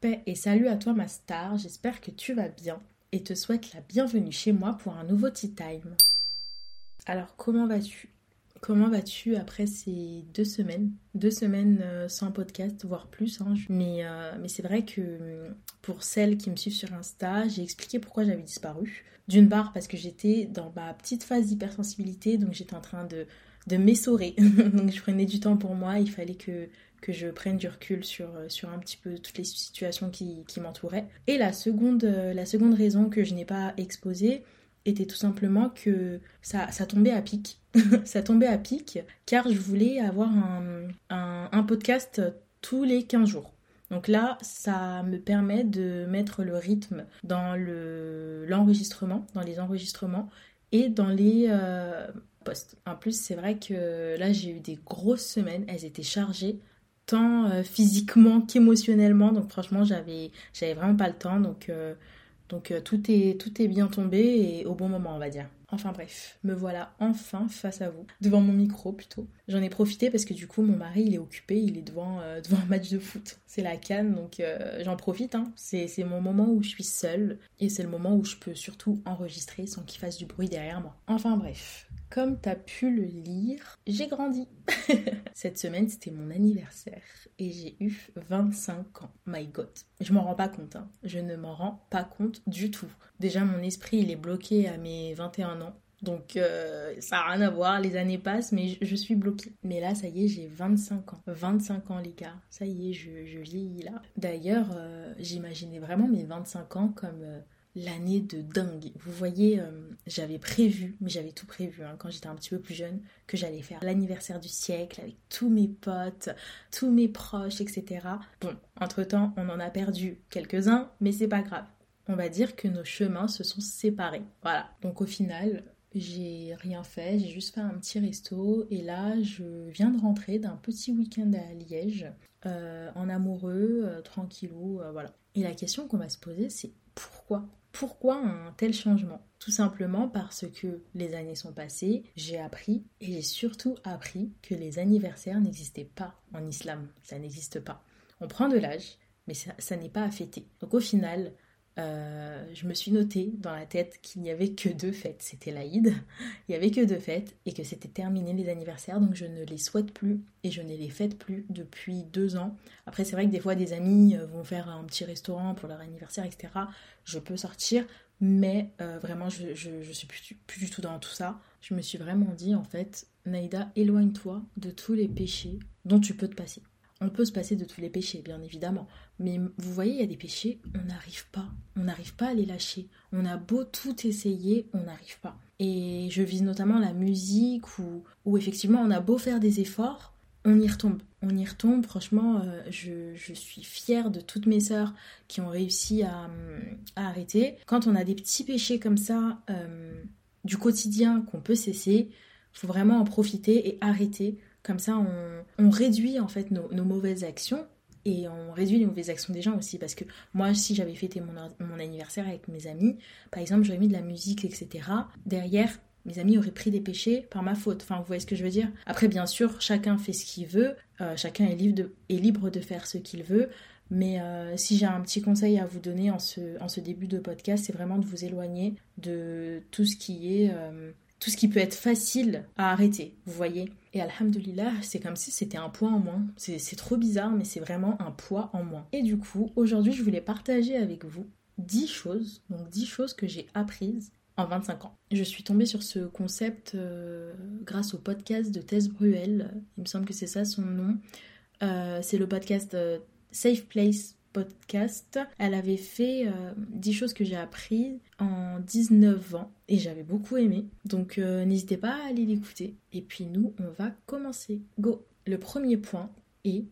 Paix et salut à toi ma star, j'espère que tu vas bien et te souhaite la bienvenue chez moi pour un nouveau Tea Time. Alors comment vas-tu? Comment vas-tu après ces deux semaines? Deux semaines euh, sans podcast, voire plus. Hein. Mais, euh, mais c'est vrai que hum, pour celles qui me suivent sur Insta, j'ai expliqué pourquoi j'avais disparu. D'une part parce que j'étais dans ma petite phase d'hypersensibilité, donc j'étais en train de, de m'essorer. donc je prenais du temps pour moi, il fallait que que je prenne du recul sur, euh, sur un petit peu toutes les situations qui, m'entouraient. Et la seconde, euh, la seconde raison que je n'ai pas exposée était tout simplement que ça, ça tombait à pic. ça tombait à pic car je voulais avoir un, un, podcast tous les 15 jours. Donc là, ça me permet de mettre le rythme dans l'enregistrement, dans les enregistrements et dans les euh, posts. En plus, c'est vrai que là, j'ai eu des grosses semaines, elles étaient chargées euh, physiquement qu'émotionnellement. Donc franchement, j'avais j'avais vraiment pas le temps. Donc euh, donc euh, tout est tout est bien tombé et au bon moment, on va dire. Enfin bref, me voilà enfin face à vous, devant mon micro plutôt. J'en ai profité parce que du coup mon mari il est occupé, il est devant, devant un match de foot. C'est la canne donc j'en profite. Hein. C'est mon moment où je suis seule et c'est le moment où je peux surtout enregistrer sans qu'il fasse du bruit derrière moi. Enfin bref, comme t'as pu le lire, j'ai grandi. Cette semaine, c'était mon anniversaire et j'ai eu 25 ans. My God. Je m'en rends pas compte. Hein. Je ne m'en rends pas compte du tout. Déjà, mon esprit, il est bloqué à mes 21 ans. Donc euh, ça n'a rien à voir, les années passent, mais je, suis bloquée. Mais là, ça y est, j'ai 25 ans. 25 ans, les gars. Ça y est, je, vieillis là. D'ailleurs, euh, j'imaginais vraiment mes 25 ans comme... Euh, l'année de dingue. Vous voyez, euh, j'avais prévu, mais j'avais tout prévu hein, quand j'étais un petit peu plus jeune, que j'allais faire l'anniversaire du siècle avec tous mes potes, tous mes proches, etc. Bon, entre-temps, on en a perdu quelques-uns, mais c'est pas grave. On va dire que nos chemins se sont séparés. Voilà. Donc au final, j'ai rien fait, j'ai juste fait un petit resto et là je viens de rentrer d'un petit week-end à Liège euh, en amoureux, euh, tranquillou, voilà. Et la question qu'on va se poser c'est pourquoi pourquoi un tel changement? Tout simplement parce que les années sont passées, j'ai appris et j'ai surtout appris que les anniversaires n'existaient pas en islam. Ça n'existe pas. On prend de l'âge, mais ça, n'est pas à fêter. Donc au final, euh, je me suis noté dans la tête qu'il n'y avait que deux fêtes. C'était l'Aïd, il n'y avait que deux fêtes et que c'était terminé les anniversaires, donc je ne les souhaite plus et je ne les fête plus depuis deux ans. Après, c'est vrai que des fois, des amis euh, vont faire un petit restaurant pour leur anniversaire, etc. Je peux sortir, mais euh, vraiment, je, je, suis plus, plus, du tout dans tout ça. Je me suis vraiment dit, en fait, Naïda, éloigne-toi de tous les péchés dont tu peux te passer. On peut se passer de tous les péchés, bien évidemment. Mais vous voyez, il y a des péchés, on n'arrive pas. On n'arrive pas à les lâcher. On a beau tout essayer, on n'arrive pas. Et je vise notamment la musique où, où effectivement on a beau faire des efforts, on y retombe. On y retombe. Franchement, euh, je, suis fière de toutes mes sœurs qui ont réussi à, arrêter. Quand on a des petits péchés comme ça euh, du quotidien qu'on peut cesser, faut vraiment en profiter et arrêter comme ça, on, réduit en fait nos, mauvaises actions et on réduit les mauvaises actions des gens aussi. Parce que moi, si j'avais fêté mon, anniversaire avec mes amis, par exemple, j'aurais mis de la musique, etc. Derrière, mes amis auraient pris des péchés par ma faute. Enfin, vous voyez ce que je veux dire? Après, bien sûr, chacun fait ce qu'il veut, euh, chacun est libre, de, faire ce qu'il veut. Mais euh, si j'ai un petit conseil à vous donner en ce, en ce début de podcast, c'est vraiment de vous éloigner de tout ce qui est euh, tout ce qui peut être facile à arrêter, vous voyez. Et alhamdulillah, c'est comme si c'était un poids en moins. C'est trop bizarre, mais c'est vraiment un poids en moins. Et du coup, aujourd'hui, je voulais partager avec vous 10 choses, donc 10 choses que j'ai apprises en 25 ans. Je suis tombée sur ce concept euh, grâce au podcast de Tess Bruel, il me semble que c'est ça son nom. Euh, c'est le podcast euh, Safe Place podcast. Elle avait fait 10 choses que j'ai apprises en 19 ans et j'avais beaucoup aimé. Donc n'hésitez pas à aller l'écouter. Et puis nous, on va commencer. Go Le premier point est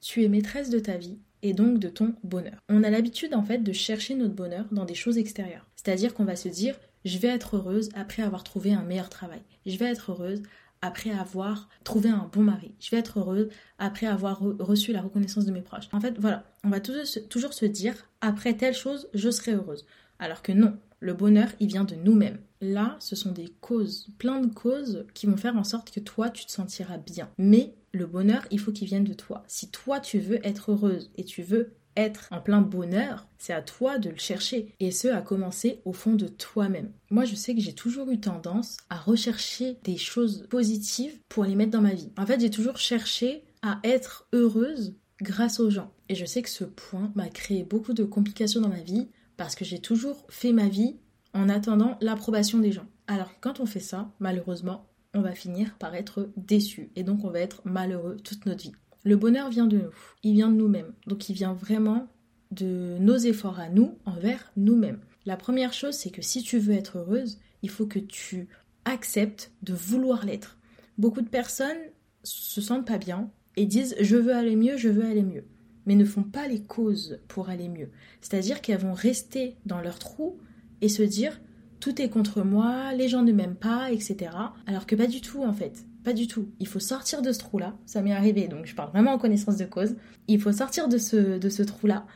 tu es maîtresse de ta vie et donc de ton bonheur. On a l'habitude en fait de chercher notre bonheur dans des choses extérieures. C'est-à-dire qu'on va se dire je vais être heureuse après avoir trouvé un meilleur travail. Je vais être heureuse après avoir trouvé un bon mari. Je vais être heureuse après avoir reçu la reconnaissance de mes proches. En fait, voilà, on va toujours se dire, après telle chose, je serai heureuse. Alors que non, le bonheur, il vient de nous-mêmes. Là, ce sont des causes, plein de causes qui vont faire en sorte que toi, tu te sentiras bien. Mais le bonheur, il faut qu'il vienne de toi. Si toi, tu veux être heureuse et tu veux être en plein bonheur, c'est à toi de le chercher. Et ce, à commencer au fond de toi-même. Moi, je sais que j'ai toujours eu tendance à rechercher des choses positives pour les mettre dans ma vie. En fait, j'ai toujours cherché à être heureuse grâce aux gens. Et je sais que ce point m'a créé beaucoup de complications dans ma vie parce que j'ai toujours fait ma vie en attendant l'approbation des gens. Alors quand on fait ça, malheureusement, on va finir par être déçu et donc on va être malheureux toute notre vie. Le bonheur vient de nous, il vient de nous-mêmes. Donc il vient vraiment de nos efforts à nous envers nous-mêmes. La première chose, c'est que si tu veux être heureuse, il faut que tu acceptes de vouloir l'être. Beaucoup de personnes se sentent pas bien et disent je veux aller mieux, je veux aller mieux, mais ne font pas les causes pour aller mieux. C'est-à-dire qu'elles vont rester dans leur trou et se dire tout est contre moi, les gens ne m'aiment pas, etc. Alors que pas du tout en fait. Pas du tout. Il faut sortir de ce trou-là. Ça m'est arrivé, donc je parle vraiment en connaissance de cause. Il faut sortir de ce, de ce trou-là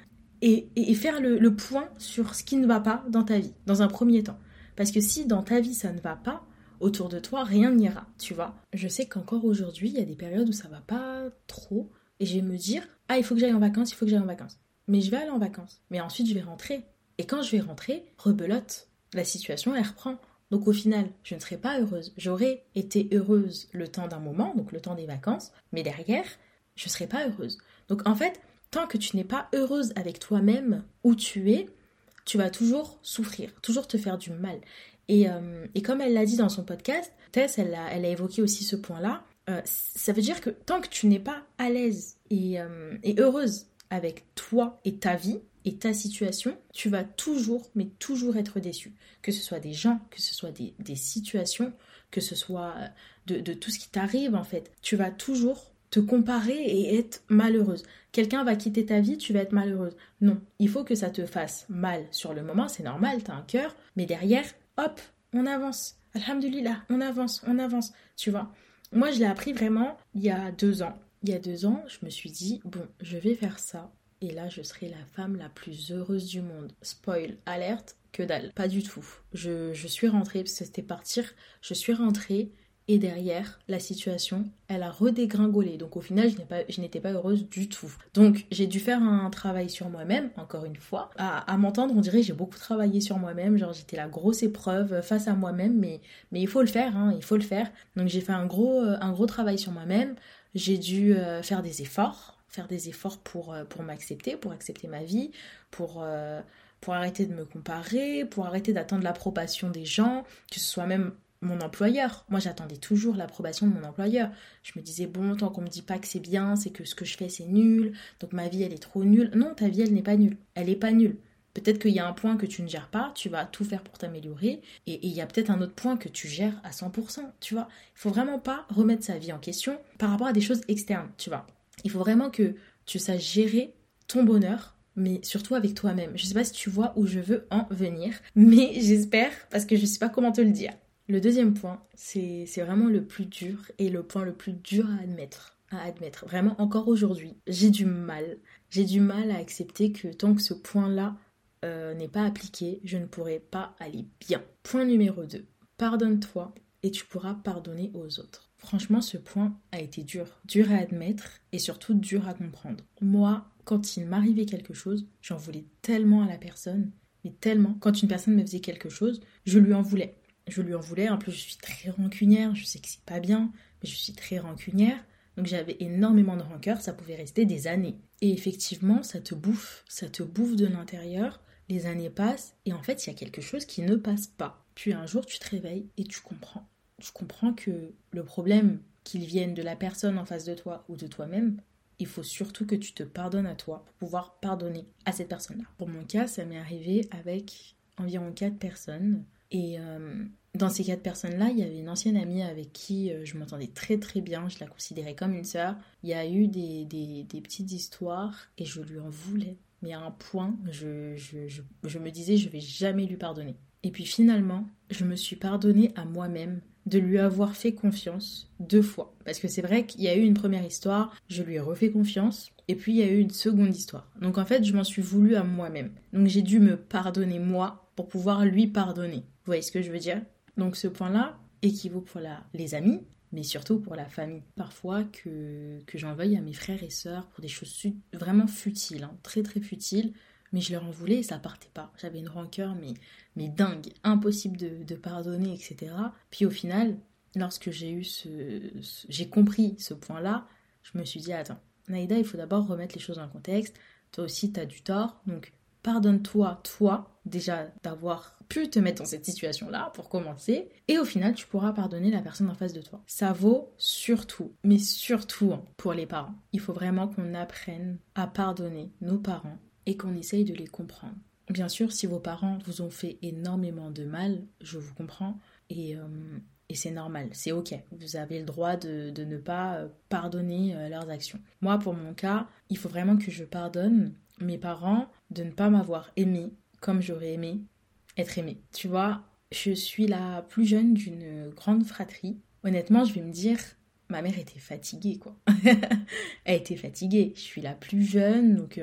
et, faire le, le, point sur ce qui ne va pas dans ta vie, dans un premier temps. Parce que si dans ta vie ça ne va pas, autour de toi, rien n'ira, tu vois. Je sais qu'encore aujourd'hui, il y a des périodes où ça va pas trop, et je vais me dire, ah, il faut que j'aille en vacances, il faut que j'aille en vacances. Mais je vais aller en vacances. Mais ensuite, je vais rentrer. Et quand je vais rentrer, rebelote, la situation, elle reprend. Donc au final, je ne serai pas heureuse. J'aurais été heureuse le temps d'un moment, donc le temps des vacances, mais derrière, je ne serai pas heureuse. Donc en fait, tant que tu n'es pas heureuse avec toi-même où tu es, tu vas toujours souffrir, toujours te faire du mal. Et, euh, comme elle l'a dit dans son podcast, Tess, elle a, elle a évoqué aussi ce point-là. Euh, ça veut dire que tant que tu n'es pas à l'aise et, euh, et heureuse avec toi et ta vie, et ta situation, tu vas toujours, mais toujours être déçu. Que ce soit des gens, que ce soit des, situations, que ce soit de, de tout ce qui t'arrive en fait. Tu vas toujours te comparer et être malheureuse. Quelqu'un va quitter ta vie, tu vas être malheureuse. Non, il faut que ça te fasse mal sur le moment, c'est normal, t'as un cœur, mais derrière, hop, on avance. Alhamdulillah, on avance, on avance, tu vois. Moi, je l'ai appris vraiment il y a deux ans. Il y a deux ans, je me suis dit, bon, je vais faire ça et là je serai la femme la plus heureuse du monde. Spoil, alerte, que dalle, pas du tout. Je, suis rentrée, parce que c'était partir, je suis rentrée et derrière, la situation, elle a redégringolé. Donc au final, je n'étais pas, heureuse du tout. Donc j'ai dû faire un travail sur moi-même, encore une fois. À, m'entendre, on dirait j'ai beaucoup travaillé sur moi-même. Genre j'étais la grosse épreuve face à moi-même, mais, mais il faut le faire, hein, il faut le faire. Donc j'ai fait un gros, un gros travail sur moi-même. J'ai dû euh, faire des efforts faire des efforts pour, euh, pour m'accepter, pour accepter ma vie, pour, euh, pour arrêter de me comparer, pour arrêter d'attendre l'approbation des gens, que ce soit même mon employeur. Moi, j'attendais toujours l'approbation de mon employeur. Je me disais, bon, tant qu'on me dit pas que c'est bien, c'est que ce que je fais, c'est nul, donc ma vie, elle est trop nulle. Non, ta vie, elle n'est pas nulle. Elle n'est pas nulle. Peut-être qu'il y a un point que tu ne gères pas, tu vas tout faire pour t'améliorer, et il y a peut-être un autre point que tu gères à 100%, tu vois. Il faut vraiment pas remettre sa vie en question par rapport à des choses externes, tu vois. Il faut vraiment que tu saches gérer ton bonheur, mais surtout avec toi-même. Je sais pas si tu vois où je veux en venir, mais j'espère parce que je sais pas comment te le dire. Le deuxième point, c'est vraiment le plus dur et le point le plus dur à admettre. À admettre. Vraiment, encore aujourd'hui, j'ai du mal. J'ai du mal à accepter que tant que ce point-là euh, n'est pas appliqué, je ne pourrai pas aller bien. Point numéro 2. Pardonne-toi et tu pourras pardonner aux autres. Franchement, ce point a été dur, dur à admettre et surtout dur à comprendre. Moi, quand il m'arrivait quelque chose, j'en voulais tellement à la personne, mais tellement. Quand une personne me faisait quelque chose, je lui en voulais. Je lui en voulais. En plus, je suis très rancunière. Je sais que c'est pas bien, mais je suis très rancunière. Donc j'avais énormément de rancœur. Ça pouvait rester des années. Et effectivement, ça te bouffe. Ça te bouffe de l'intérieur. Les années passent et en fait, il y a quelque chose qui ne passe pas. Puis un jour, tu te réveilles et tu comprends je comprends que le problème, qu'il vienne de la personne en face de toi ou de toi-même, il faut surtout que tu te pardonnes à toi pour pouvoir pardonner à cette personne-là. Pour mon cas, ça m'est arrivé avec environ quatre personnes. Et euh, dans ces quatre personnes-là, il y avait une ancienne amie avec qui euh, je m'entendais très très bien, je la considérais comme une sœur. Il y a eu des, des, petites histoires et je lui en voulais. Mais à un point, je, je, je, je me disais, je vais jamais lui pardonner. Et puis finalement, je me suis pardonnée à moi-même de lui avoir fait confiance deux fois. Parce que c'est vrai qu'il y a eu une première histoire, je lui ai refait confiance, et puis il y a eu une seconde histoire. Donc en fait, je m'en suis voulu à moi-même. Donc j'ai dû me pardonner moi pour pouvoir lui pardonner. Vous voyez ce que je veux dire? Donc ce point-là équivaut pour la, les amis, mais surtout pour la famille. Parfois que, que j'en veuille à mes frères et sœurs pour des choses vraiment futiles, hein, très très futiles, mais je leur en voulais et ça partait pas. J'avais une rancœur, mais, mais dingue, impossible de, de pardonner, etc. Puis au final, lorsque j'ai eu ce, j'ai compris ce point-là, je me suis dit attends, Naïda, il faut d'abord remettre les choses dans le contexte. Toi aussi, tu as du tort, donc pardonne-toi, toi, déjà d'avoir pu te mettre dans cette situation-là pour commencer, et au final, tu pourras pardonner la personne en face de toi. Ça vaut surtout, mais surtout hein, pour les parents. Il faut vraiment qu'on apprenne à pardonner nos parents et qu'on essaye de les comprendre. Bien sûr, si vos parents vous ont fait énormément de mal, je vous comprends, et, euh, c'est normal, c'est ok. Vous avez le droit de, de ne pas euh, pardonner euh, leurs actions. Moi, pour mon cas, il faut vraiment que je pardonne mes parents de ne pas m'avoir aimé comme j'aurais aimé être aimé. Tu vois, je suis la plus jeune d'une grande fratrie. Honnêtement, je vais me dire, ma mère était fatiguée, quoi. Elle était fatiguée. Je suis la plus jeune, donc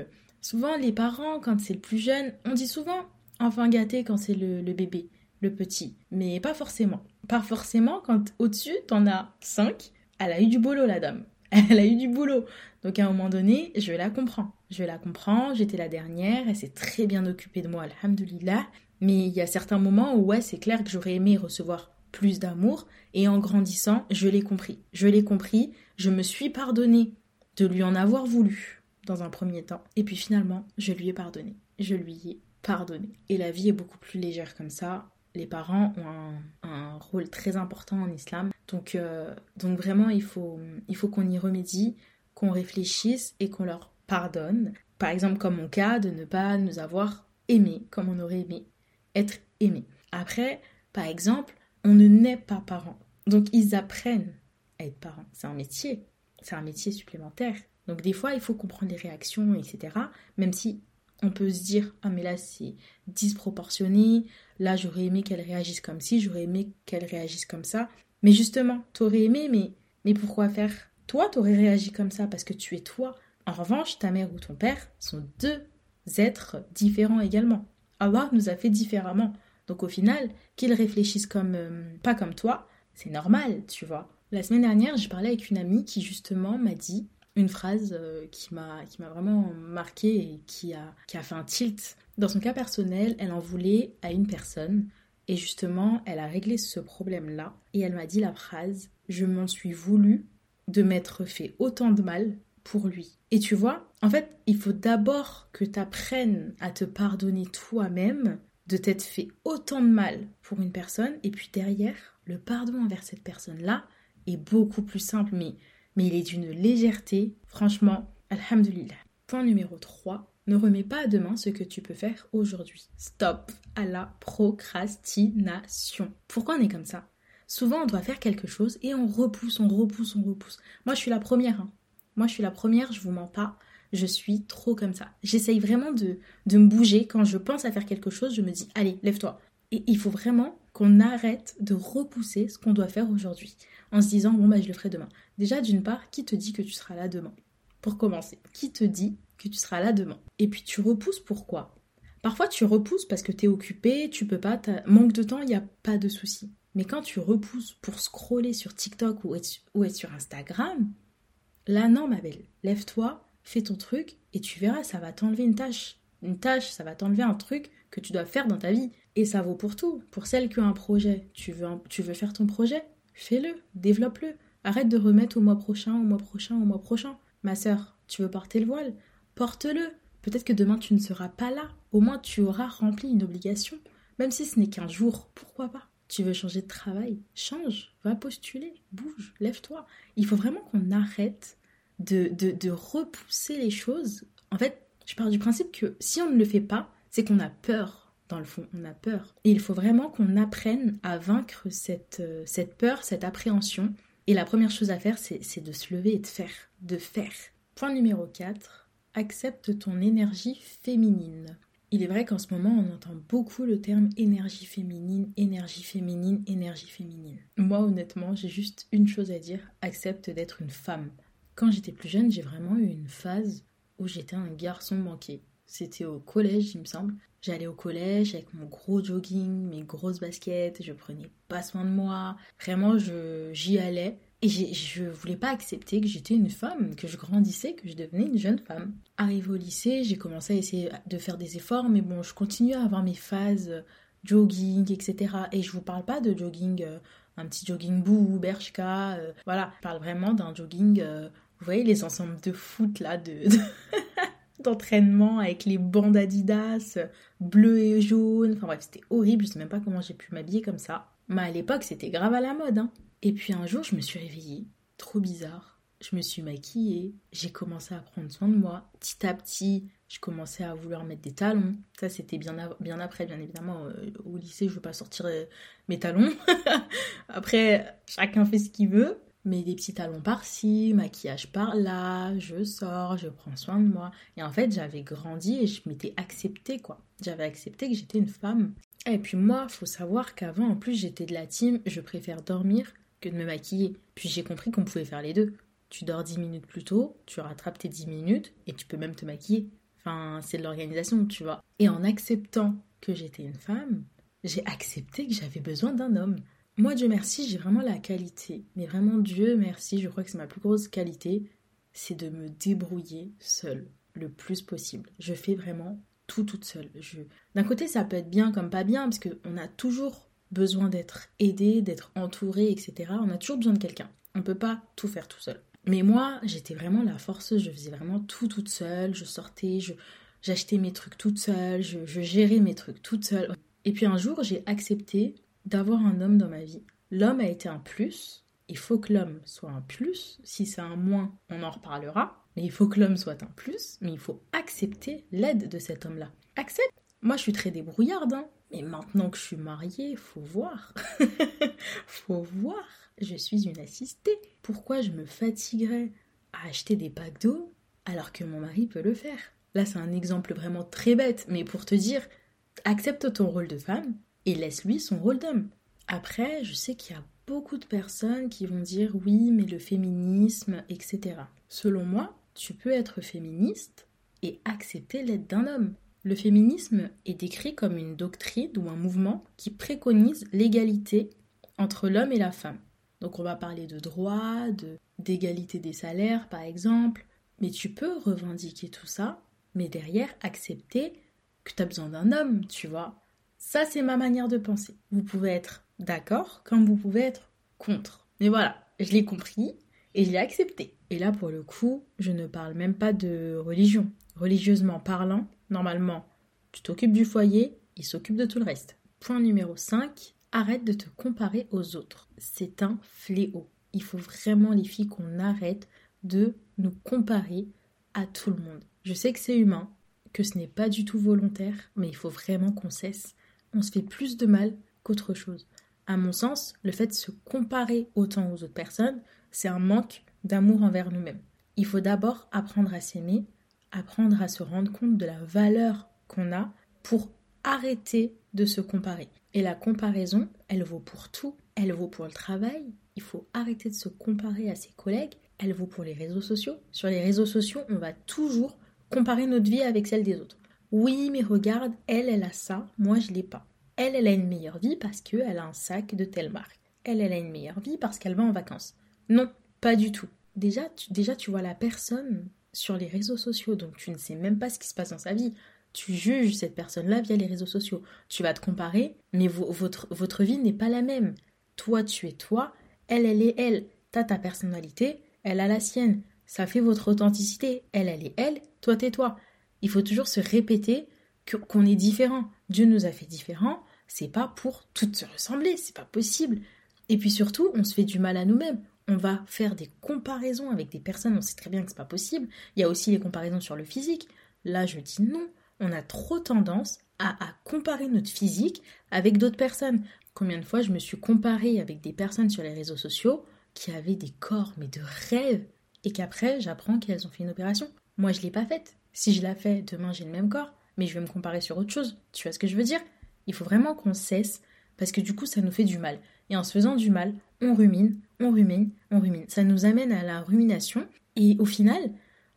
Souvent, les parents, quand c'est le plus jeune, on dit souvent enfant gâté quand c'est le, bébé, le petit. Mais pas forcément. Pas forcément quand au-dessus, t'en as cinq. Elle a eu du boulot, la dame. Elle a eu du boulot. Donc à un moment donné, je la comprends. Je la comprends, j'étais la dernière, elle s'est très bien occupée de moi, alhamdoulilah. Mais il y a certains moments où, ouais, c'est clair que j'aurais aimé recevoir plus d'amour. Et en grandissant, je l'ai compris. Je l'ai compris, je me suis pardonnée de lui en avoir voulu dans un premier temps. Et puis finalement, je lui ai pardonné. Je lui ai pardonné. Et la vie est beaucoup plus légère comme ça. Les parents ont un, rôle très important en islam. Donc, euh, donc vraiment, il faut, il faut qu'on y remédie, qu'on réfléchisse et qu'on leur pardonne. Par exemple, comme mon cas, de ne pas nous avoir aimés comme on aurait aimé être aimé. Après, par exemple, on ne naît pas parents. Donc ils apprennent à être parents. C'est un métier. C'est un métier supplémentaire. Donc des fois, il faut comprendre les réactions, etc. Même si on peut se dire, ah mais là c'est disproportionné, là j'aurais aimé qu'elle réagisse comme ci, j'aurais aimé qu'elle réagisse comme ça. Mais justement, t'aurais aimé, mais, mais pourquoi faire? Toi, t'aurais réagi comme ça parce que tu es toi. En revanche, ta mère ou ton père sont deux êtres différents également. Allah nous a fait différemment. Donc au final, qu'ils réfléchissent comme euh, pas comme toi, c'est normal, tu vois. La semaine dernière, j'ai parlé avec une amie qui justement m'a dit une phrase euh, qui m'a vraiment marqué et qui a qui a fait un tilt. Dans son cas personnel, elle en voulait à une personne et justement, elle a réglé ce problème-là et elle m'a dit la phrase "Je m'en suis voulu de m'être fait autant de mal pour lui." Et tu vois, en fait, il faut d'abord que tu apprennes à te pardonner toi-même de t'être fait autant de mal pour une personne et puis derrière, le pardon envers cette personne-là est beaucoup plus simple mais mais il est d'une légèreté, franchement, alhamdulillah. Point numéro 3, ne remets pas à demain ce que tu peux faire aujourd'hui. Stop à la procrastination. Pourquoi on est comme ça? Souvent, on doit faire quelque chose et on repousse, on repousse, on repousse. Moi, je suis la première. Hein. Moi, je suis la première, je vous mens pas. Je suis trop comme ça. J'essaye vraiment de, de me bouger. Quand je pense à faire quelque chose, je me dis, allez, lève-toi. Et il faut vraiment qu'on arrête de repousser ce qu'on doit faire aujourd'hui en se disant bon bah je le ferai demain. Déjà d'une part, qui te dit que tu seras là demain? Pour commencer, qui te dit que tu seras là demain? Et puis tu repousses pourquoi? Parfois tu repousses parce que tu es occupé, tu peux pas, manque de temps, il n'y a pas de souci. Mais quand tu repousses pour scroller sur TikTok ou ou être sur Instagram, là non ma belle, lève-toi, fais ton truc et tu verras, ça va t'enlever une tâche. Une tâche, ça va t'enlever un truc que tu dois faire dans ta vie. Et ça vaut pour tout. Pour celle qui a un projet, tu veux, tu veux faire ton projet, fais-le, développe-le. Arrête de remettre au mois prochain, au mois prochain, au mois prochain. Ma sœur, tu veux porter le voile Porte-le. Peut-être que demain tu ne seras pas là. Au moins tu auras rempli une obligation. Même si ce n'est qu'un jour, pourquoi pas? Tu veux changer de travail? Change, va postuler, bouge, lève-toi. Il faut vraiment qu'on arrête de, de, de repousser les choses. En fait, je pars du principe que si on ne le fait pas, c'est qu'on a peur dans le fond, on a peur. Et il faut vraiment qu'on apprenne à vaincre cette, euh, cette peur, cette appréhension. Et la première chose à faire, c'est de se lever et de faire. De faire. Point numéro 4. Accepte ton énergie féminine. Il est vrai qu'en ce moment, on entend beaucoup le terme énergie féminine, énergie féminine, énergie féminine. Moi, honnêtement, j'ai juste une chose à dire, accepte d'être une femme. Quand j'étais plus jeune, j'ai vraiment eu une phase où j'étais un garçon manqué. C'était au collège, il me semble. J'allais au collège avec mon gros jogging, mes grosses baskets, je prenais pas soin de moi. Vraiment, j'y allais. Et je voulais pas accepter que j'étais une femme, que je grandissais, que je devenais une jeune femme. Arrivé au lycée, j'ai commencé à essayer de faire des efforts, mais bon, je continue à avoir mes phases euh, jogging, etc. Et je vous parle pas de jogging, euh, un petit jogging bou, bershka, euh, voilà. Je parle vraiment d'un jogging, vous voyez les ensembles de foot là, de... d'entraînement avec les bandes Adidas bleu et jaune. Enfin bref, c'était horrible. Je sais même pas comment j'ai pu m'habiller comme ça. Mais à l'époque, c'était grave à la mode. Hein. Et puis un jour, je me suis réveillée. Trop bizarre. Je me suis maquillée. J'ai commencé à prendre soin de moi. Petit à petit, je commençais à vouloir mettre des talons. Ça, c'était bien, bien après, bien évidemment. Euh, au lycée, je ne veux pas sortir euh, mes talons. après, chacun fait ce qu'il veut. Mais des petits talons par-ci, maquillage par-là, je sors, je prends soin de moi. Et en fait, j'avais grandi et je m'étais acceptée, quoi. J'avais accepté que j'étais une femme. Et puis moi, faut savoir qu'avant, en plus, j'étais de la team, je préfère dormir que de me maquiller. Puis j'ai compris qu'on pouvait faire les deux. Tu dors 10 minutes plus tôt, tu rattrapes tes 10 minutes et tu peux même te maquiller. Enfin, c'est de l'organisation, tu vois. Et en acceptant que j'étais une femme, j'ai accepté que j'avais besoin d'un homme. Moi, Dieu merci, j'ai vraiment la qualité. Mais vraiment, Dieu merci, je crois que c'est ma plus grosse qualité, c'est de me débrouiller seule le plus possible. Je fais vraiment tout toute seule. Je... D'un côté, ça peut être bien comme pas bien, parce qu'on a toujours besoin d'être aidé, d'être entouré, etc. On a toujours besoin de quelqu'un. On ne peut pas tout faire tout seul. Mais moi, j'étais vraiment la forceuse, je faisais vraiment tout toute seule, je sortais, je, j'achetais mes trucs toute seule, je, je gérais mes trucs toute seule. Et puis un jour, j'ai accepté d'avoir un homme dans ma vie. L'homme a été un plus. Il faut que l'homme soit un plus. Si c'est un moins, on en reparlera. Mais il faut que l'homme soit un plus. Mais il faut accepter l'aide de cet homme-là. Accepte. Moi, je suis très débrouillarde. Hein. Mais maintenant que je suis mariée, faut voir. faut voir. Je suis une assistée. Pourquoi je me fatiguerais à acheter des packs d'eau alors que mon mari peut le faire? Là, c'est un exemple vraiment très bête, mais pour te dire, accepte ton rôle de femme, et laisse-lui son rôle d'homme. Après, je sais qu'il y a beaucoup de personnes qui vont dire oui, mais le féminisme, etc. Selon moi, tu peux être féministe et accepter l'aide d'un homme. Le féminisme est décrit comme une doctrine ou un mouvement qui préconise l'égalité entre l'homme et la femme. Donc on va parler de droit, de d'égalité des salaires par exemple, mais tu peux revendiquer tout ça, mais derrière accepter que tu as besoin d'un homme, tu vois. Ça, c'est ma manière de penser. Vous pouvez être d'accord comme vous pouvez être contre. Mais voilà, je l'ai compris et je l'ai accepté. Et là, pour le coup, je ne parle même pas de religion. Religieusement parlant, normalement, tu t'occupes du foyer, il s'occupe de tout le reste. Point numéro 5, arrête de te comparer aux autres. C'est un fléau. Il faut vraiment, les filles, qu'on arrête de nous comparer à tout le monde. Je sais que c'est humain, que ce n'est pas du tout volontaire, mais il faut vraiment qu'on cesse on se fait plus de mal qu'autre chose. À mon sens, le fait de se comparer autant aux autres personnes, c'est un manque d'amour envers nous-mêmes. Il faut d'abord apprendre à s'aimer, apprendre à se rendre compte de la valeur qu'on a pour arrêter de se comparer. Et la comparaison, elle vaut pour tout. Elle vaut pour le travail. Il faut arrêter de se comparer à ses collègues. Elle vaut pour les réseaux sociaux. Sur les réseaux sociaux, on va toujours comparer notre vie avec celle des autres. Oui, mais regarde, elle, elle a ça, moi je l'ai pas. Elle, elle a une meilleure vie parce qu'elle a un sac de telle marque. Elle, elle a une meilleure vie parce qu'elle va en vacances. Non, pas du tout. Déjà tu, déjà, tu vois la personne sur les réseaux sociaux, donc tu ne sais même pas ce qui se passe dans sa vie. Tu juges cette personne-là via les réseaux sociaux. Tu vas te comparer, mais votre, votre vie n'est pas la même. Toi, tu es toi, elle, elle est elle. T'as ta personnalité, elle a la sienne. Ça fait votre authenticité. Elle, elle est elle, toi, t'es toi. Il faut toujours se répéter qu'on est différent. Dieu nous a fait différents, c'est pas pour toutes se ressembler, c'est pas possible. Et puis surtout, on se fait du mal à nous-mêmes. On va faire des comparaisons avec des personnes, on sait très bien que c'est pas possible. Il y a aussi les comparaisons sur le physique. Là, je dis non. On a trop tendance à, comparer notre physique avec d'autres personnes. Combien de fois je me suis comparée avec des personnes sur les réseaux sociaux qui avaient des corps, mais de rêve, et qu'après, j'apprends qu'elles ont fait une opération? Moi, je l'ai pas faite. Si je la fais, demain j'ai le même corps, mais je vais me comparer sur autre chose. Tu vois ce que je veux dire? Il faut vraiment qu'on cesse, parce que du coup ça nous fait du mal. Et en se faisant du mal, on rumine, on rumine, on rumine. Ça nous amène à la rumination, et au final,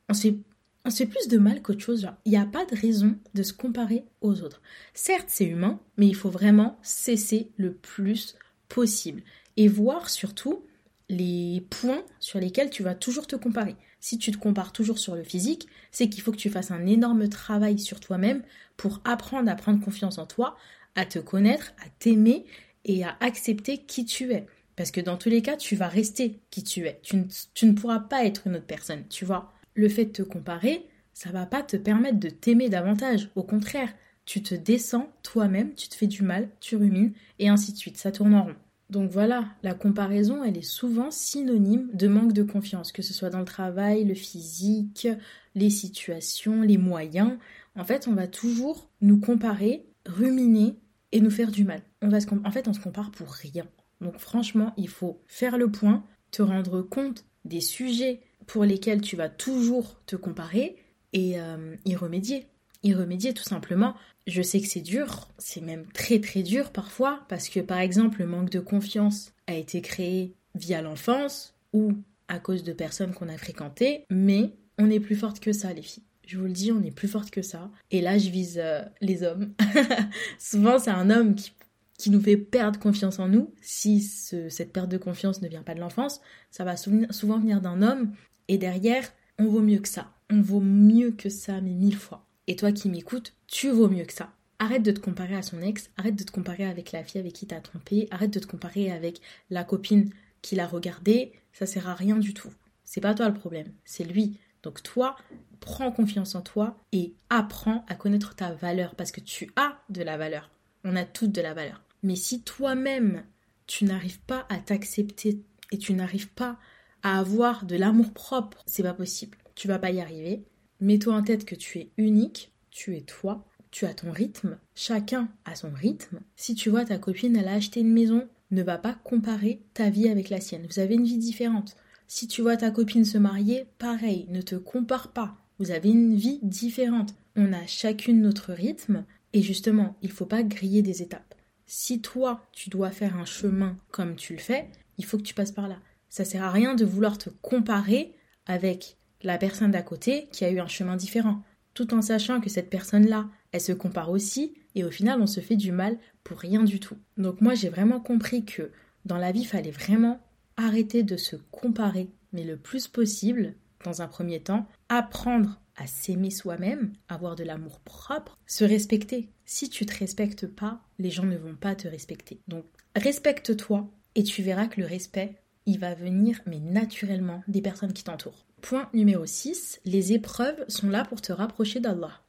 on se fait, on fait plus de mal qu'autre chose. il n'y a pas de raison de se comparer aux autres. Certes, c'est humain, mais il faut vraiment cesser le plus possible. Et voir surtout les points sur lesquels tu vas toujours te comparer. Si tu te compares toujours sur le physique, c'est qu'il faut que tu fasses un énorme travail sur toi-même pour apprendre à prendre confiance en toi, à te connaître, à t'aimer et à accepter qui tu es. Parce que dans tous les cas, tu vas rester qui tu es. Tu ne, ne pourras pas être une autre personne, tu vois. Le fait de te comparer, ça va pas te permettre de t'aimer davantage. Au contraire, tu te descends toi-même, tu te fais du mal, tu rumines, et ainsi de suite. Ça tourne en rond. Donc voilà, la comparaison, elle est souvent synonyme de manque de confiance, que ce soit dans le travail, le physique, les situations, les moyens. En fait, on va toujours nous comparer, ruminer et nous faire du mal. On va en fait, on se compare pour rien. Donc franchement, il faut faire le point, te rendre compte des sujets pour lesquels tu vas toujours te comparer et euh, y remédier. Y remédier tout simplement. Je sais que c'est dur, c'est même très très dur parfois, parce que par exemple le manque de confiance a été créé via l'enfance ou à cause de personnes qu'on a fréquentées, mais on est plus forte que ça les filles. Je vous le dis, on est plus forte que ça. Et là, je vise euh, les hommes. Souvent, c'est un homme qui, qui, nous fait perdre confiance en nous. Si cette perte de confiance ne vient pas de l'enfance, ça va souvent venir d'un homme. Et derrière, on vaut mieux que ça. On vaut mieux que ça, mais mille fois. Et toi qui m'écoutes, tu vaux mieux que ça. Arrête de te comparer à son ex, arrête de te comparer avec la fille avec qui t'as trompé, arrête de te comparer avec la copine qui l'a regardé, ça sert à rien du tout. C'est pas toi le problème, c'est lui. Donc toi, prends confiance en toi et apprends à connaître ta valeur parce que tu as de la valeur. On a toutes de la valeur. Mais si toi-même, tu n'arrives pas à t'accepter et tu n'arrives pas à avoir de l'amour propre, c'est pas possible. Tu vas pas y arriver. Mets-toi en tête que tu es unique, tu es toi, tu as ton rythme, chacun a son rythme. Si tu vois ta copine, elle a une maison, ne va pas comparer ta vie avec la sienne. Vous avez une vie différente. Si tu vois ta copine se marier, pareil, ne te compare pas. Vous avez une vie différente. On a chacune notre rythme et justement, il ne faut pas griller des étapes. Si toi, tu dois faire un chemin comme tu le fais, il faut que tu passes par là. Ça sert à rien de vouloir te comparer avec la personne d'à côté qui a eu un chemin différent, tout en sachant que cette personne-là, elle se compare aussi, et au final, on se fait du mal pour rien du tout. Donc moi, j'ai vraiment compris que dans la vie, il fallait vraiment arrêter de se comparer, mais le plus possible, dans un premier temps, apprendre à s'aimer soi-même, avoir de l'amour propre, se respecter. Si tu te respectes pas, les gens ne vont pas te respecter. Donc respecte-toi et tu verras que le respect, il va venir mais naturellement des personnes qui t'entourent. Point numéro 6, les épreuves sont là pour te rapprocher d'Allah.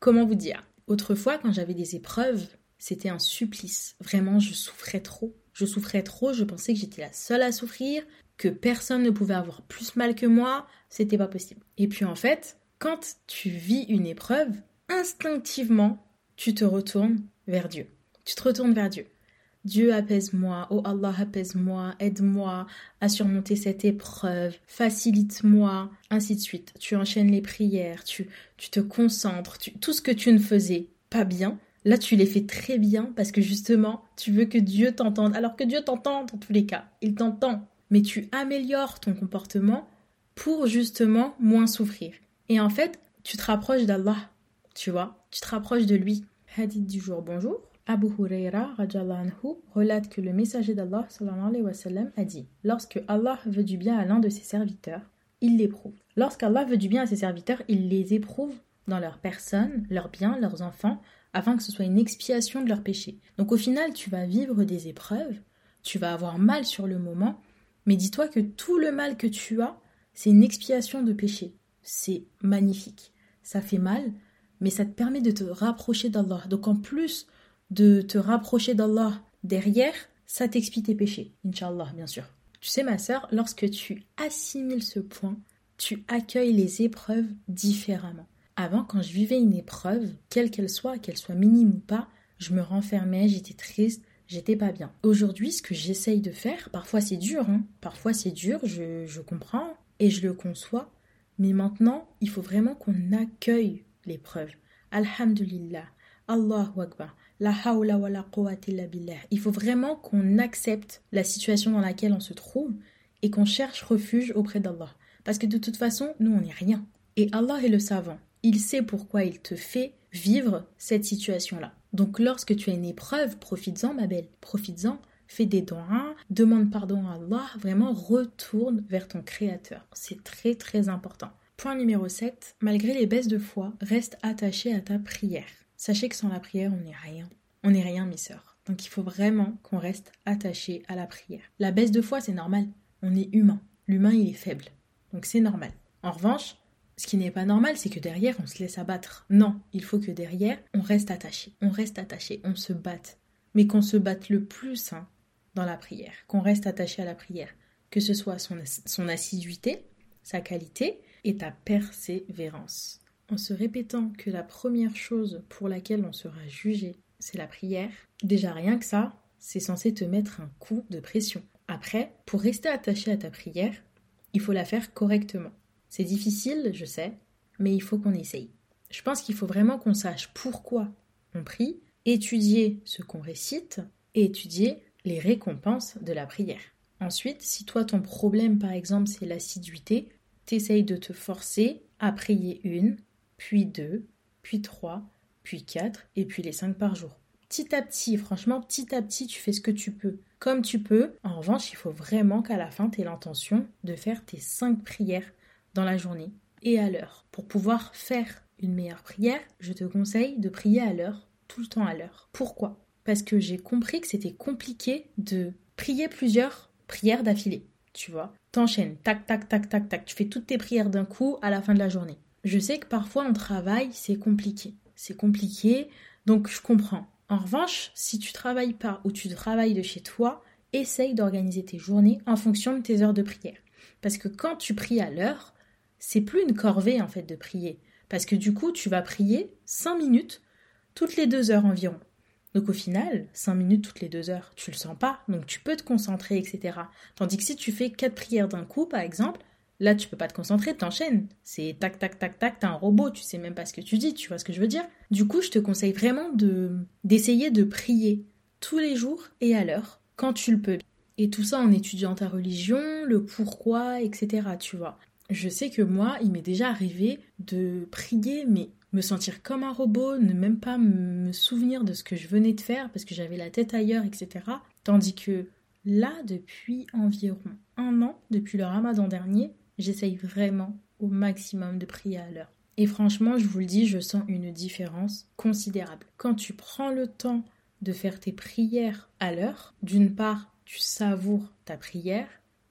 Comment vous dire? Autrefois, quand j'avais des épreuves, c'était un supplice. Vraiment, je souffrais trop. Je souffrais trop, je pensais que j'étais la seule à souffrir, que personne ne pouvait avoir plus mal que moi, c'était pas possible. Et puis en fait, quand tu vis une épreuve, instinctivement, tu te retournes vers Dieu. Tu te retournes vers Dieu. Dieu apaise-moi, oh Allah apaise-moi, aide-moi à surmonter cette épreuve, facilite-moi, ainsi de suite. Tu enchaînes les prières, tu, tu te concentres, tout ce que tu ne faisais pas bien, là tu les fais très bien parce que justement tu veux que Dieu t'entende, alors que Dieu t'entend dans tous les cas, il t'entend, mais tu améliores ton comportement pour justement moins souffrir. Et en fait, tu te rapproches d'Allah, tu vois, tu te rapproches de lui. Hadith du jour, bonjour. Abu Huraira relate que le messager d'Allah a dit Lorsque Allah veut du bien à l'un de ses serviteurs, il l'éprouve. Lorsqu'Allah veut du bien à ses serviteurs, il les éprouve dans leur personne, leurs biens, leurs enfants, afin que ce soit une expiation de leurs péchés. Donc au final, tu vas vivre des épreuves, tu vas avoir mal sur le moment, mais dis-toi que tout le mal que tu as, c'est une expiation de péché. C'est magnifique. Ça fait mal, mais ça te permet de te rapprocher d'Allah. Donc en plus de te rapprocher d'Allah derrière, ça t'expie tes péchés, Inch'Allah, bien sûr. Tu sais, ma sœur, lorsque tu assimiles ce point, tu accueilles les épreuves différemment. Avant, quand je vivais une épreuve, quelle qu'elle soit, qu'elle soit minime ou pas, je me renfermais, j'étais triste, j'étais pas bien. Aujourd'hui, ce que j'essaye de faire, parfois c'est dur, hein, parfois c'est dur, je, je comprends et je le conçois, mais maintenant, il faut vraiment qu'on accueille l'épreuve. Alhamdulillah, Allahu Akbar. La hawla wa la billah. Il faut vraiment qu'on accepte la situation dans laquelle on se trouve et qu'on cherche refuge auprès d'Allah. Parce que de toute façon, nous, on n'est rien. Et Allah est le savant. Il sait pourquoi il te fait vivre cette situation-là. Donc lorsque tu as une épreuve, profites-en, ma belle. Profites-en. fais des doigts, demande pardon à Allah, vraiment retourne vers ton créateur. C'est très très important. Point numéro 7, malgré les baisses de foi, reste attaché à ta prière. Sachez que sans la prière, on n'est rien. On n'est rien, mes sœurs. Donc il faut vraiment qu'on reste attaché à la prière. La baisse de foi, c'est normal. On est humain. L'humain, il est faible. Donc c'est normal. En revanche, ce qui n'est pas normal, c'est que derrière, on se laisse abattre. Non, il faut que derrière, on reste attaché. On reste attaché, on se batte. Mais qu'on se batte le plus hein, dans la prière, qu'on reste attaché à la prière. Que ce soit son, son assiduité, sa qualité et ta persévérance. En se répétant que la première chose pour laquelle on sera jugé, c'est la prière, déjà rien que ça, c'est censé te mettre un coup de pression. Après, pour rester attaché à ta prière, il faut la faire correctement. C'est difficile, je sais, mais il faut qu'on essaye. Je pense qu'il faut vraiment qu'on sache pourquoi on prie, étudier ce qu'on récite et étudier les récompenses de la prière. Ensuite, si toi ton problème par exemple c'est l'assiduité, t'essayes de te forcer à prier une, puis deux, puis trois, puis quatre, et puis les cinq par jour. Petit à petit, franchement, petit à petit, tu fais ce que tu peux, comme tu peux. En revanche, il faut vraiment qu'à la fin, tu aies l'intention de faire tes cinq prières dans la journée et à l'heure. Pour pouvoir faire une meilleure prière, je te conseille de prier à l'heure, tout le temps à l'heure. Pourquoi? Parce que j'ai compris que c'était compliqué de prier plusieurs prières d'affilée. Tu vois, t'enchaînes, tac, tac, tac, tac, tac, tu fais toutes tes prières d'un coup à la fin de la journée. Je sais que parfois en travail, c'est compliqué. C'est compliqué, donc je comprends. En revanche, si tu travailles pas ou tu travailles de chez toi, essaye d'organiser tes journées en fonction de tes heures de prière. Parce que quand tu pries à l'heure, c'est plus une corvée en fait de prier. Parce que du coup, tu vas prier 5 minutes toutes les deux heures environ. Donc au final, 5 minutes toutes les deux heures, tu le sens pas, donc tu peux te concentrer, etc. Tandis que si tu fais 4 prières d'un coup, par exemple, là tu peux pas te concentrer, t'enchaînes. C'est tac tac tac tac, t'es un robot, tu sais même pas ce que tu dis, tu vois ce que je veux dire Du coup, je te conseille vraiment de d'essayer de prier tous les jours et à l'heure, quand tu le peux. Et tout ça en étudiant ta religion, le pourquoi, etc. Tu vois je sais que moi, il m'est déjà arrivé de prier, mais me sentir comme un robot, ne même pas me souvenir de ce que je venais de faire parce que j'avais la tête ailleurs, etc. Tandis que là, depuis environ un an, depuis le ramadan dernier, j'essaye vraiment au maximum de prier à l'heure. Et franchement, je vous le dis, je sens une différence considérable. Quand tu prends le temps de faire tes prières à l'heure, d'une part, tu savoures ta prière,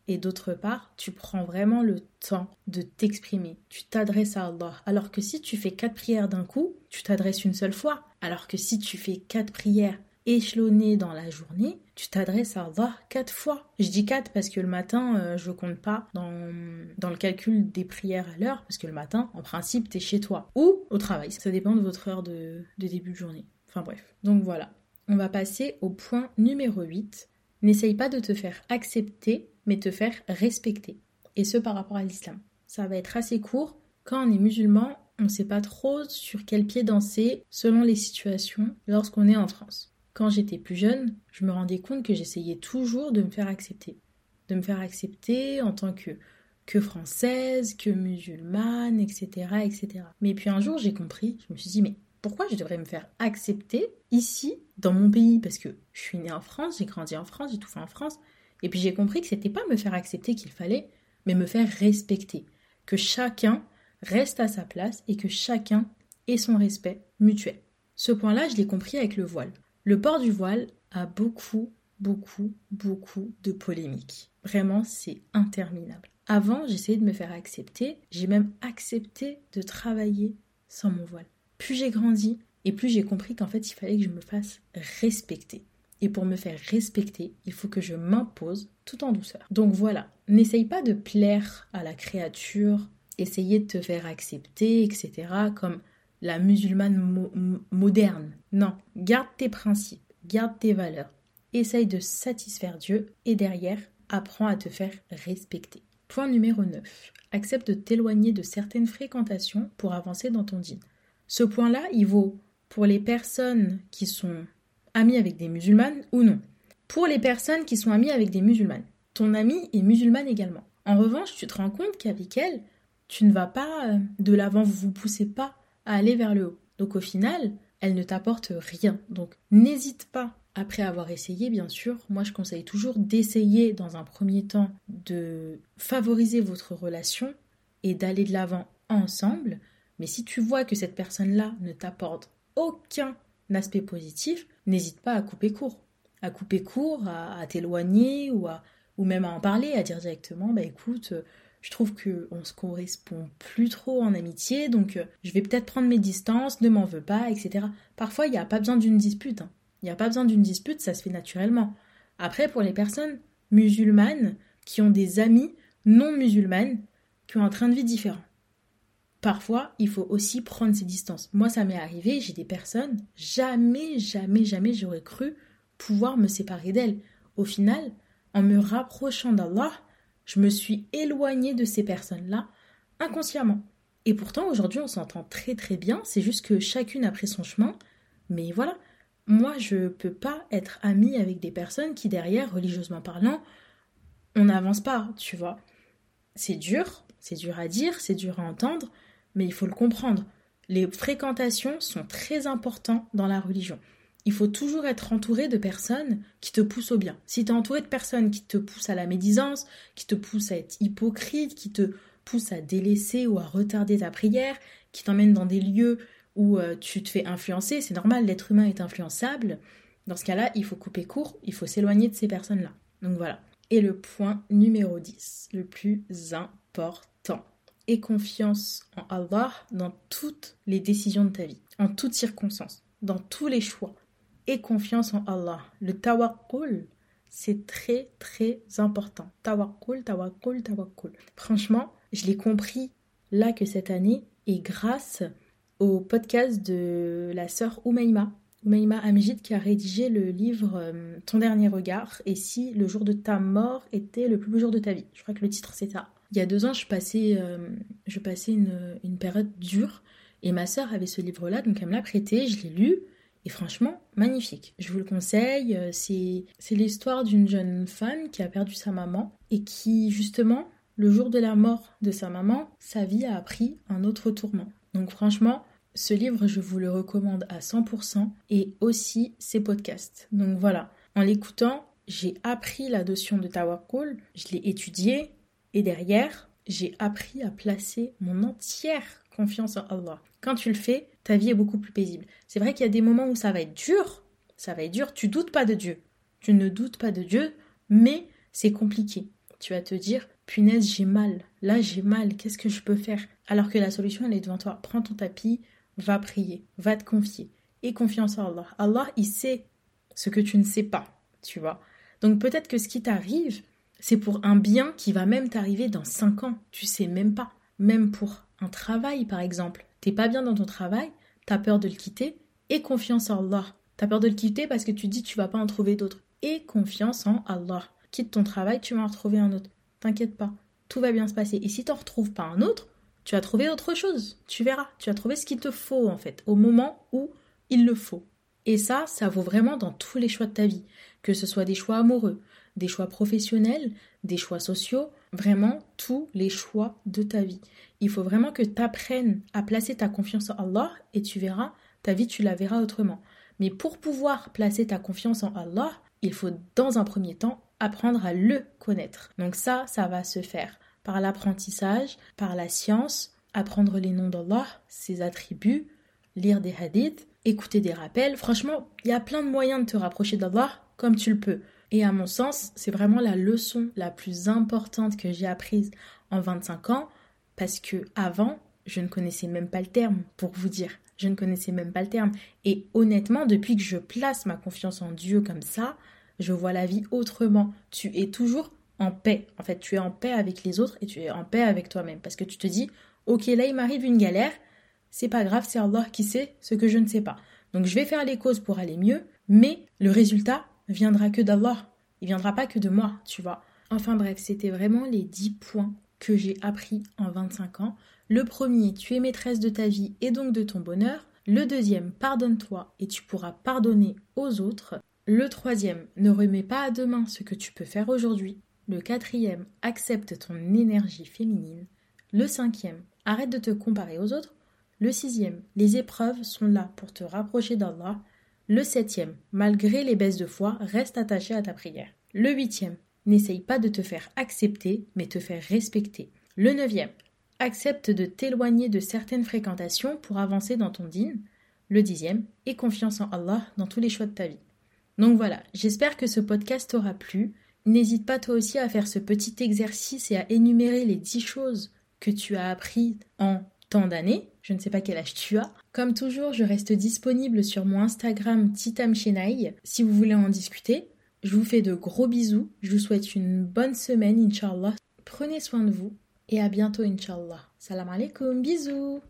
et d'autre part, tu prends vraiment le temps de t'exprimer. Tu t'adresses à Allah. Alors que si tu fais quatre prières d'un coup, tu t'adresses une seule fois. Alors que si tu fais quatre prières échelonnées dans la journée, tu t'adresses à Allah quatre fois. Je dis quatre parce que le matin, euh, je compte pas dans, dans le calcul des prières à l'heure, parce que le matin, en principe, tu es chez toi ou au travail. Ça dépend de votre heure de, de début de journée. Enfin bref. Donc voilà. On va passer au point numéro 8. N'essaye pas de te faire accepter mais te faire respecter. Et ce par rapport à l'islam. Ça va être assez court. Quand on est musulman, on ne sait pas trop sur quel pied danser selon les situations lorsqu'on est en France. Quand j'étais plus jeune, je me rendais compte que j'essayais toujours de me faire accepter. De me faire accepter en tant que, que française, que musulmane, etc., etc. Mais puis un jour, j'ai compris, je me suis dit, mais pourquoi je devrais me faire accepter ici, dans mon pays? Parce que je suis née en France, j'ai grandi en France, j'ai tout fait en France. Et puis j'ai compris que c'était pas me faire accepter qu'il fallait, mais me faire respecter. Que chacun reste à sa place et que chacun ait son respect mutuel. Ce point-là, je l'ai compris avec le voile. Le port du voile a beaucoup, beaucoup, beaucoup de polémiques. Vraiment, c'est interminable. Avant, j'essayais de me faire accepter, j'ai même accepté de travailler sans mon voile. Plus j'ai grandi et plus j'ai compris qu'en fait, il fallait que je me fasse respecter. Et pour me faire respecter, il faut que je m'impose tout en douceur. Donc voilà, n'essaye pas de plaire à la créature, essayer de te faire accepter, etc. comme la musulmane moderne. Non, garde tes principes, garde tes valeurs, essaye de satisfaire Dieu et derrière, apprends à te faire respecter. Point numéro 9. Accepte de t'éloigner de certaines fréquentations pour avancer dans ton dîne. Ce point-là, il vaut pour les personnes qui sont ami avec des musulmanes ou non. Pour les personnes qui sont amies avec des musulmanes, ton amie est musulmane également. En revanche, tu te rends compte qu'avec elle, tu ne vas pas euh, de l'avant, vous vous poussez pas à aller vers le haut. Donc au final, elle ne t'apporte rien. Donc n'hésite pas après avoir essayé, bien sûr, moi je conseille toujours d'essayer dans un premier temps de favoriser votre relation et d'aller de l'avant ensemble. Mais si tu vois que cette personne-là ne t'apporte aucun aspect positif, n'hésite pas à couper court. À couper court, à, t'éloigner ou, ou même à en parler, à dire directement, bah écoute, je trouve qu'on se correspond plus trop en amitié, donc euh, je vais peut-être prendre mes distances, ne m'en veux pas, etc. Parfois, il n'y a pas besoin d'une dispute. Hein. Il n'y a pas besoin d'une dispute, ça se fait naturellement. Après, pour les personnes musulmanes qui ont des amis non musulmanes qui ont un train de vie différent. Parfois, il faut aussi prendre ses distances. Moi, ça m'est arrivé, j'ai des personnes, jamais, jamais, jamais j'aurais cru pouvoir me séparer d'elles. Au final, en me rapprochant d'Allah, je me suis éloignée de ces personnes-là inconsciemment. Et pourtant, aujourd'hui, on s'entend très très bien, c'est juste que chacune a pris son chemin. Mais voilà, moi, je peux pas être amie avec des personnes qui, derrière, religieusement parlant, on n'avance pas, tu vois. C'est dur, c'est dur à dire, c'est dur à entendre, mais il faut le comprendre. Les fréquentations sont très importantes dans la religion. Il faut toujours être entouré de personnes qui te poussent au bien. Si tu es entouré de personnes qui te poussent à la médisance, qui te poussent à être hypocrite, qui te poussent à délaisser ou à retarder ta prière, qui t'emmènent dans des lieux où euh, tu te fais influencer, c'est normal, l'être humain est influençable. Dans ce cas-là, il faut couper court, il faut s'éloigner de ces personnes-là. Donc voilà. Et le point numéro 10, le plus important. Aie confiance en Allah dans toutes les décisions de ta vie, en toutes circonstances, dans tous les choix. Aie confiance en Allah. Le tawakkul, c'est très très important. Tawakkul, tawakkul, tawakkul. Franchement, je l'ai compris là que cette année, et grâce au podcast de la sœur Oumaima, Oumaima Amjid, qui a rédigé le livre euh, Ton dernier regard et si le jour de ta mort était le plus beau jour de ta vie. Je crois que le titre c'est ça. Il y a deux ans, je passais, euh, je passais une, une, période dure et ma sœur avait ce livre-là, donc elle me l'a prêté, je l'ai lu franchement, magnifique. Je vous le conseille. Euh, c'est, c'est l'histoire d'une jeune femme qui a perdu sa maman et qui, justement, le jour de la mort de sa maman, sa vie a pris un autre tourment. Donc franchement, ce livre, je vous le recommande à 100% et aussi ses podcasts. Donc voilà, en l'écoutant, j'ai appris la notion de tawakkul, je l'ai étudié et derrière, j'ai appris à placer mon entière confiance en Allah. Quand tu le fais, ta vie est beaucoup plus paisible. C'est vrai qu'il y a des moments où ça va être dur, ça va être dur, tu doutes pas de Dieu. Tu ne doutes pas de Dieu, mais c'est compliqué. Tu vas te dire, punaise, j'ai mal. Là, j'ai mal. Qu'est-ce que je peux faire? Alors que la solution, elle est devant toi. Prends ton tapis, va prier, va te confier. Et confiance en Allah. Allah, il sait ce que tu ne sais pas, tu vois. Donc peut-être que ce qui t'arrive, c'est pour un bien qui va même t'arriver dans 5 ans. Tu sais même pas. Même pour un travail, par exemple. T'es pas bien dans ton travail, t'as peur de le quitter, et confiance en Allah. T'as peur de le quitter parce que tu dis tu vas pas en trouver d'autres. Et confiance en Allah. Quitte ton travail, tu vas en retrouver un autre. T'inquiète pas, tout va bien se passer. Et si t'en retrouves pas un autre, tu as trouvé autre chose. Tu verras, tu as trouvé ce qu'il te faut en fait, au moment où il le faut. Et ça, ça vaut vraiment dans tous les choix de ta vie, que ce soit des choix amoureux, des choix professionnels, des choix sociaux, vraiment tous les choix de ta vie. Il faut vraiment que tu apprennes à placer ta confiance en Allah et tu verras, ta vie tu la verras autrement. Mais pour pouvoir placer ta confiance en Allah, il faut dans un premier temps apprendre à le connaître. Donc ça, ça va se faire par l'apprentissage, par la science, apprendre les noms d'Allah, ses attributs, lire des hadiths, écouter des rappels. Franchement, il y a plein de moyens de te rapprocher d'Allah comme tu le peux. Et à mon sens, c'est vraiment la leçon la plus importante que j'ai apprise en 25 ans parce que avant, je ne connaissais même pas le terme pour vous dire. Je ne connaissais même pas le terme. Et honnêtement, depuis que je place ma confiance en Dieu comme ça, je vois la vie autrement. Tu es toujours en paix. En fait, tu es en paix avec les autres et tu es en paix avec toi-même. Parce que tu te dis, ok, là, il m'arrive une galère, c'est pas grave, c'est Allah qui sait ce que je ne sais pas. Donc je vais faire les causes pour aller mieux, mais le résultat viendra que d'Allah. Il viendra pas que de moi, tu vois. Enfin bref, c'était vraiment les 10 points que j'ai appris en 25 ans. Le premier, tu es maîtresse de ta vie et donc de ton bonheur. Le deuxième, pardonne-toi et tu pourras pardonner aux autres. Le troisième, ne remets pas à demain ce que tu peux faire aujourd'hui. Le quatrième, accepte ton énergie féminine. Le cinquième, arrête de te comparer aux autres. Le sixième, les épreuves sont là pour te rapprocher d'Allah. Le septième, malgré les baisses de foi, reste attaché à ta prière. Le huitième, n'essaye pas de te faire accepter, mais te faire respecter. Le neuvième, accepte de t'éloigner de certaines fréquentations pour avancer dans ton dîne. Le dixième, aie confiance en Allah dans tous les choix de ta vie. Donc voilà, j'espère que ce podcast t'aura plu. N'hésite pas toi aussi à faire ce petit exercice et à énumérer les dix choses que tu as appris en tant d'années. Je ne sais pas quel âge tu as. Comme toujours, je reste disponible sur mon Instagram Titam si vous voulez en discuter. Je vous fais de gros bisous. Je vous souhaite une bonne semaine, Inch'Allah. Prenez soin de vous et à bientôt, Inch'Allah. Salam alaikum, bisous